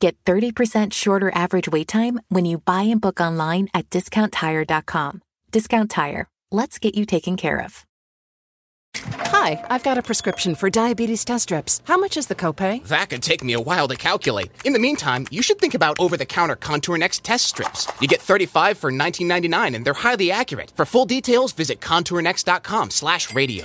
Get 30% shorter average wait time when you buy and book online at discounttire.com. Discount Tire. Let's get you taken care of. Hi, I've got a prescription for diabetes test strips. How much is the copay? That could take me a while to calculate. In the meantime, you should think about over-the-counter Contour Next test strips. You get 35 for 19.99 and they're highly accurate. For full details, visit contournext.com/radio.